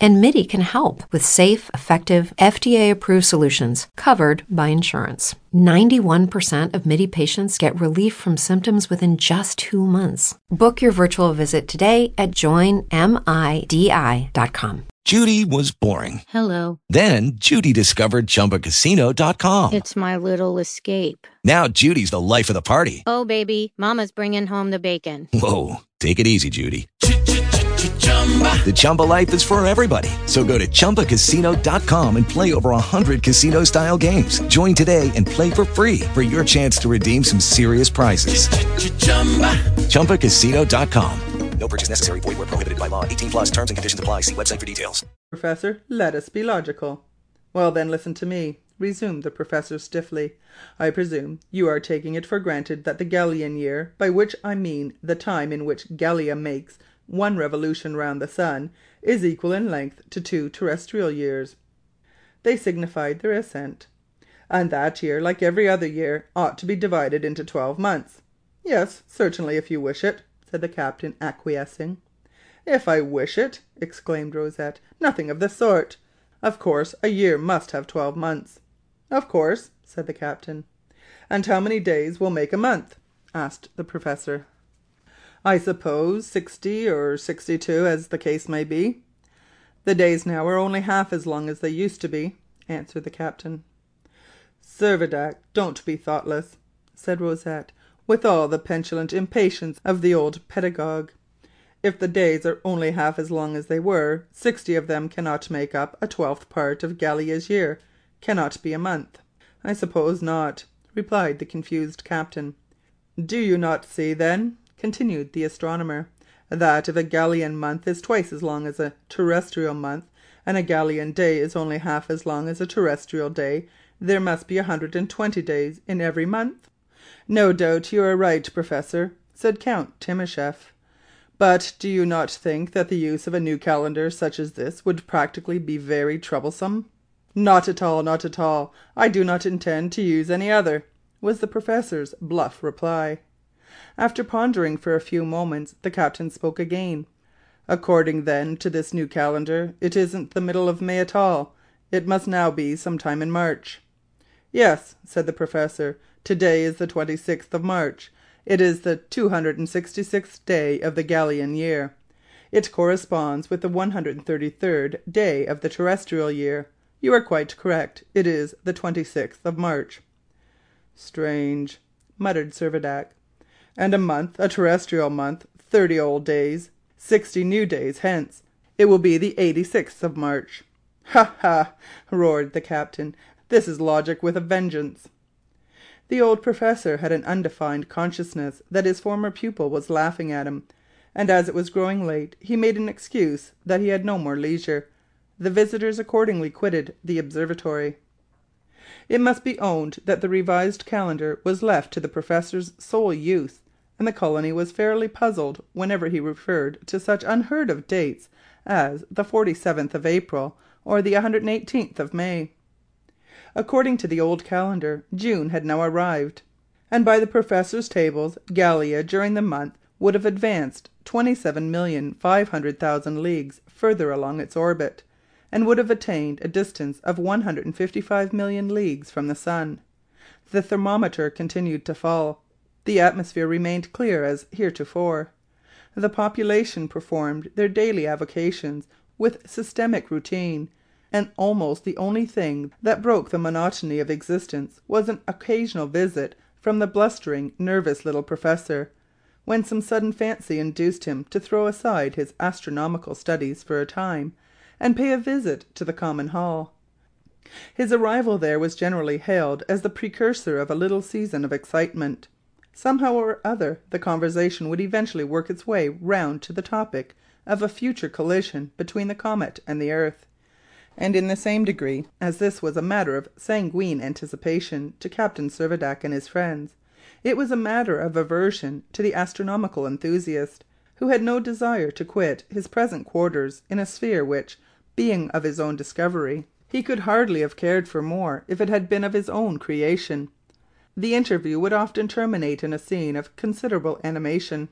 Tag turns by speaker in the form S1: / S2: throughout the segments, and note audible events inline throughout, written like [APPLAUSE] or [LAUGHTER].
S1: And MIDI can help with safe, effective, FDA approved solutions covered by insurance. 91% of MIDI patients get relief from symptoms within just two months. Book your virtual visit today at joinmidi.com.
S2: Judy was boring.
S3: Hello.
S2: Then Judy discovered ChumbaCasino.com.
S3: It's my little escape.
S2: Now Judy's the life of the party.
S3: Oh, baby, Mama's bringing home the bacon.
S2: Whoa, take it easy, Judy. The Chumba life is for everybody. So go to ChumbaCasino.com and play over 100 casino style games. Join today and play for free for your chance to redeem some serious prizes. ChumbaCasino.com.
S4: No purchase necessary. Void where prohibited by law. 18 plus terms and conditions apply. See website for details.
S5: Professor, let us be logical. Well, then, listen to me, resumed the professor stiffly. I presume you are taking it for granted that the Gallian year, by which I mean the time in which Gallia makes one revolution round the sun, is equal in length to two terrestrial years. They signified their assent. And that year, like every other year, ought to be divided into twelve months. Yes, certainly, if you wish it said the captain, acquiescing. "If I wish it!" exclaimed Rosette. "Nothing of the sort. Of course a year must have twelve months." "Of course," said the captain. "And how many days will make a month?" asked the professor. "I suppose sixty or sixty two, as the case may be. The days now are only half as long as they used to be," answered the captain. "Servadac, don't be thoughtless," said Rosette with all the petulant impatience of the old pedagogue. If the days are only half as long as they were, sixty of them cannot make up a twelfth part of Gallia's year, cannot be a month. I suppose not, replied the confused captain. Do you not see, then, continued the astronomer, that if a Gallian month is twice as long as a terrestrial month, and a Gallian day is only half as long as a terrestrial day, there must be a hundred and twenty days in every month? "No doubt you are right, professor," said Count Timascheff. "But do you not think that the use of a new calendar such as this would practically be very troublesome?" "Not at all, not at all. I do not intend to use any other," was the professor's bluff reply. After pondering for a few moments, the captain spoke again. "According, then, to this new calendar, it isn't the middle of May at all. It must now be some time in March." "Yes," said the professor. To day is the 26th of March. It is the 266th day of the Gallian year. It corresponds with the 133rd day of the terrestrial year. You are quite correct. It is the 26th of March." "Strange," muttered Servadac. "And a month, a terrestrial month, thirty old days, sixty new days hence, it will be the 86th of March." [LAUGHS] "Ha! ha!" roared the captain. "This is logic with a vengeance. The old professor had an undefined consciousness that his former pupil was laughing at him, and as it was growing late he made an excuse that he had no more leisure. The visitors accordingly quitted the observatory. It must be owned that the revised calendar was left to the professor's sole use, and the colony was fairly puzzled whenever he referred to such unheard of dates as the 47th of April or the 118th of May. According to the old calendar, June had now arrived, and by the professor's tables Gallia during the month would have advanced 27,500,000 leagues further along its orbit, and would have attained a distance of 155,000,000 leagues from the sun. The thermometer continued to fall. The atmosphere remained clear as heretofore. The population performed their daily avocations with systematic routine and almost the only thing that broke the monotony of existence was an occasional visit from the blustering, nervous little professor, when some sudden fancy induced him to throw aside his astronomical studies for a time, and pay a visit to the common hall. His arrival there was generally hailed as the precursor of a little season of excitement. Somehow or other the conversation would eventually work its way round to the topic of a future collision between the comet and the earth and in the same degree as this was a matter of sanguine anticipation to Captain Servadac and his friends, it was a matter of aversion to the astronomical enthusiast, who had no desire to quit his present quarters in a sphere which, being of his own discovery, he could hardly have cared for more if it had been of his own creation. The interview would often terminate in a scene of considerable animation.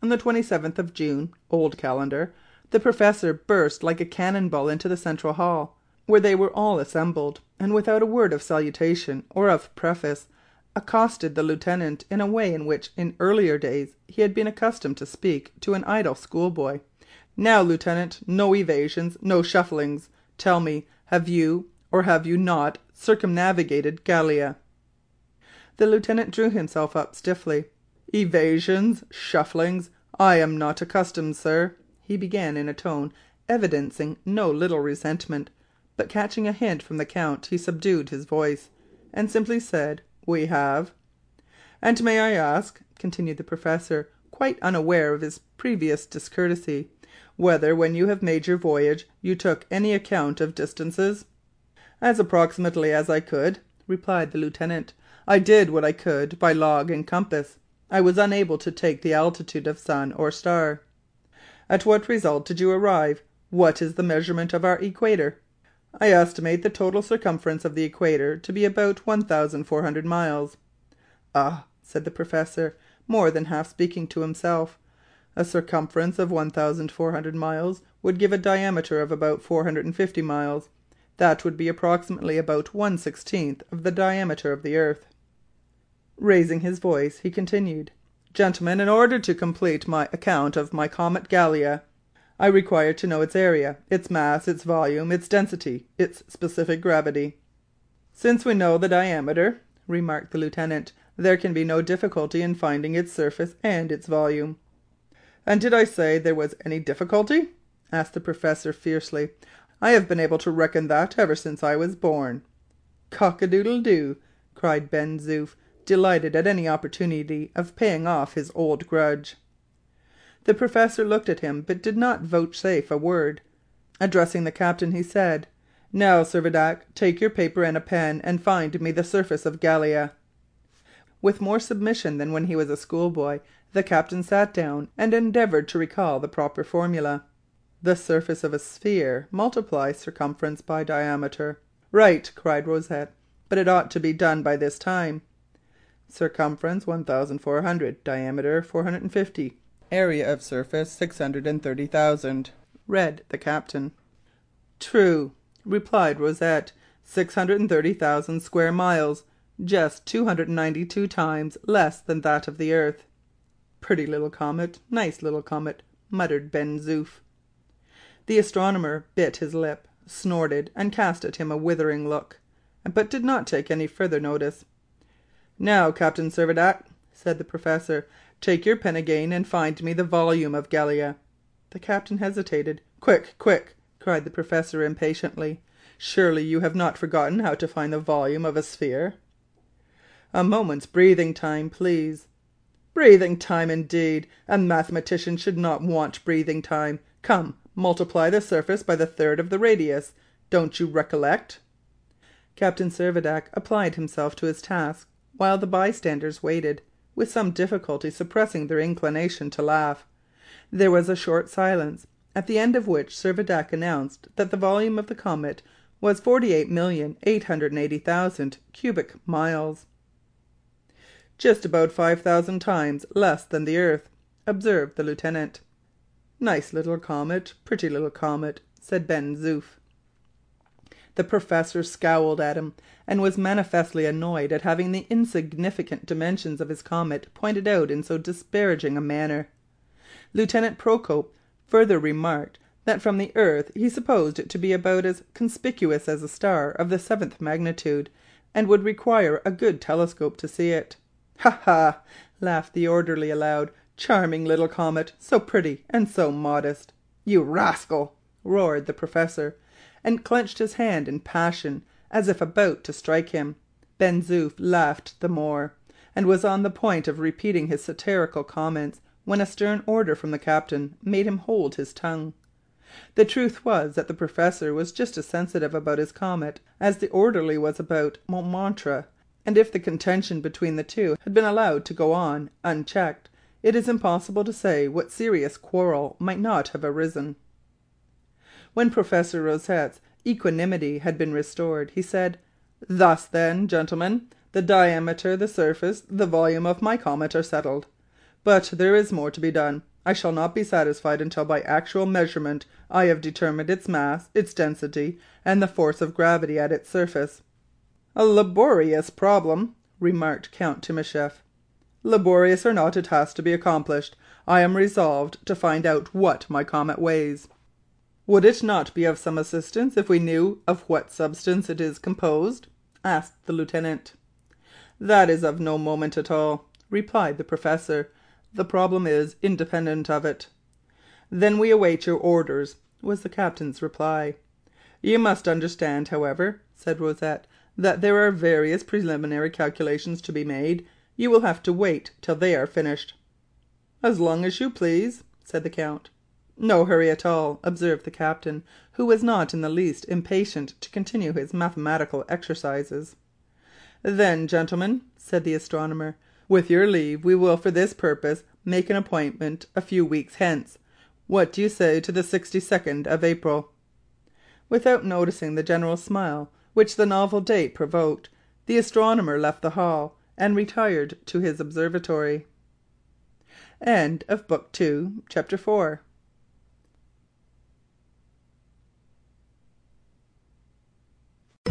S5: On the 27th of June (old calendar) the professor burst like a cannon ball into the central hall, where they were all assembled, and without a word of salutation or of preface, accosted the lieutenant in a way in which in earlier days he had been accustomed to speak to an idle schoolboy. "Now, lieutenant, no evasions, no shufflings. Tell me, have you, or have you not, circumnavigated Gallia?" The lieutenant drew himself up stiffly. "Evasions! Shufflings! I am not accustomed, sir," he began in a tone evidencing no little resentment; but catching a hint from the count he subdued his voice, and simply said, "We have." "And may I ask," continued the professor, quite unaware of his previous discourtesy, "whether, when you have made your voyage, you took any account of distances?" "As approximately as I could," replied the lieutenant. "I did what I could by log and compass. I was unable to take the altitude of sun or star." "At what result did you arrive? What is the measurement of our equator?" "I estimate the total circumference of the equator to be about 1,400 miles." "Ah!" said the professor, more than half speaking to himself, "a circumference of 1,400 miles would give a diameter of about 450 miles. That would be approximately about one sixteenth of the diameter of the earth." Raising his voice, he continued, "Gentlemen, in order to complete my account of my comet Gallia, I require to know its area, its mass, its volume, its density, its specific gravity." "Since we know the diameter," remarked the lieutenant, "there can be no difficulty in finding its surface and its volume." "And did I say there was any difficulty?" asked the professor fiercely. "I have been able to reckon that ever since I was born." "Cock a doodle doo!" cried Ben Zoof delighted at any opportunity of paying off his old grudge. The professor looked at him, but did not vouchsafe a word. Addressing the captain, he said, "Now, Servadac, take your paper and a pen, and find me the surface of Gallia." With more submission than when he was a schoolboy, the captain sat down and endeavoured to recall the proper formula. "The surface of a sphere multiply circumference by diameter." "Right!" cried Rosette; "but it ought to be done by this time." "Circumference 1,400, diameter 450, area of surface 630,000," read the captain. "True," replied Rosette; "six hundred and thirty thousand square miles just 292 times less than that of the earth." "Pretty little comet! nice little comet!" muttered Ben Zoof. The astronomer bit his lip, snorted, and cast at him a withering look, but did not take any further notice. "Now, Captain Servadac," said the professor, "take your pen again and find me the volume of Gallia." The captain hesitated. "Quick, quick!" cried the professor impatiently. "Surely you have not forgotten how to find the volume of a sphere?" "A moment's breathing time, please." "Breathing time, indeed! A mathematician should not want breathing time. Come, multiply the surface by the third of the radius. Don't you recollect?" Captain Servadac applied himself to his task while the bystanders waited, with some difficulty suppressing their inclination to laugh. There was a short silence, at the end of which Servadac announced that the volume of the comet was 48,880,000 cubic miles. "Just about five thousand times less than the earth," observed the lieutenant. "Nice little comet, pretty little comet," said Ben Zoof. The professor scowled at him, and was manifestly annoyed at having the insignificant dimensions of his comet pointed out in so disparaging a manner. Lieutenant Procope further remarked that from the earth he supposed it to be about as conspicuous as a star of the seventh magnitude, and would require a good telescope to see it. "Ha! ha!" laughed the orderly aloud. "Charming little comet, so pretty and so modest!" "You rascal!" roared the professor and clenched his hand in passion, as if about to strike him. Ben Zoof laughed the more, and was on the point of repeating his satirical comments, when a stern order from the captain made him hold his tongue. The truth was that the professor was just as sensitive about his comet as the orderly was about Montmartre, and if the contention between the two had been allowed to go on unchecked, it is impossible to say what serious quarrel might not have arisen. When Professor Rosette's equanimity had been restored, he said, "Thus, then, gentlemen, the diameter, the surface, the volume of my comet are settled. But there is more to be done. I shall not be satisfied until by actual measurement I have determined its mass, its density, and the force of gravity at its surface." "A laborious problem," remarked Count Timascheff. "Laborious or not, it has to be accomplished. I am resolved to find out what my comet weighs." "Would it not be of some assistance if we knew of what substance it is composed?" asked the lieutenant. "That is of no moment at all," replied the professor. "The problem is independent of it." "Then we await your orders," was the captain's reply. "You must understand, however," said Rosette, "that there are various preliminary calculations to be made. You will have to wait till they are finished." "As long as you please," said the count. "No hurry at all," observed the captain, who was not in the least impatient to continue his mathematical exercises. "Then, gentlemen," said the astronomer, "with your leave we will for this purpose make an appointment a few weeks hence. What do you say to the 62nd of April?" Without noticing the general smile which the novel date provoked, the astronomer left the hall and retired to his observatory. Chapter Four.